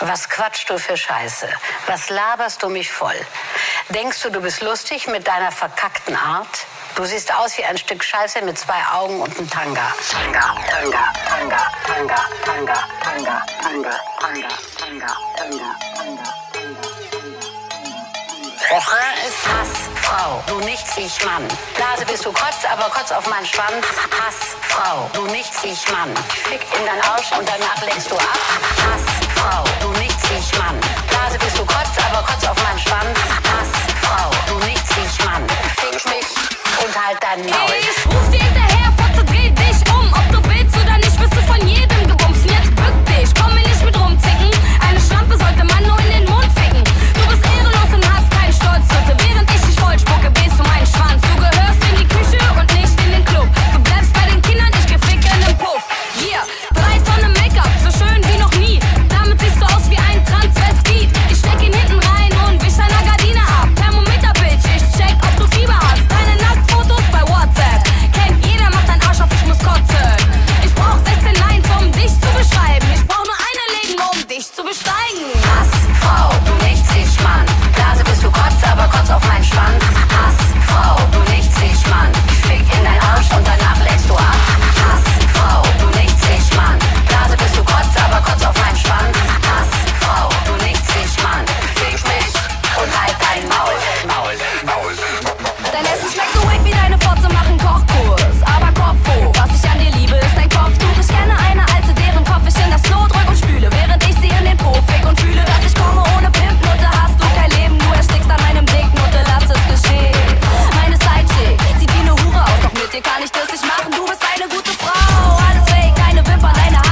Was quatschst du für Scheiße? Was laberst du mich voll? Denkst du, du bist lustig mit deiner verkackten Art? Du siehst aus wie ein Stück Scheiße mit zwei Augen und einem Tanga. Tanga, Tanga, Tanga, Tanga, Tanga, Tanga, Tanga, Tanga, Tanga, Tanga, Tanga. Roche ist Hass, Frau, du nicht, ich Mann. Blase bist du Kotz, aber Kotz auf meinen Schwanz. Hass, Frau, du nicht, ich Mann. Ich fick in dein Arsch und danach lenkst du ab. Hass, and machen, du bist eine gute Frau. Alles weg, deine Wimpern, deine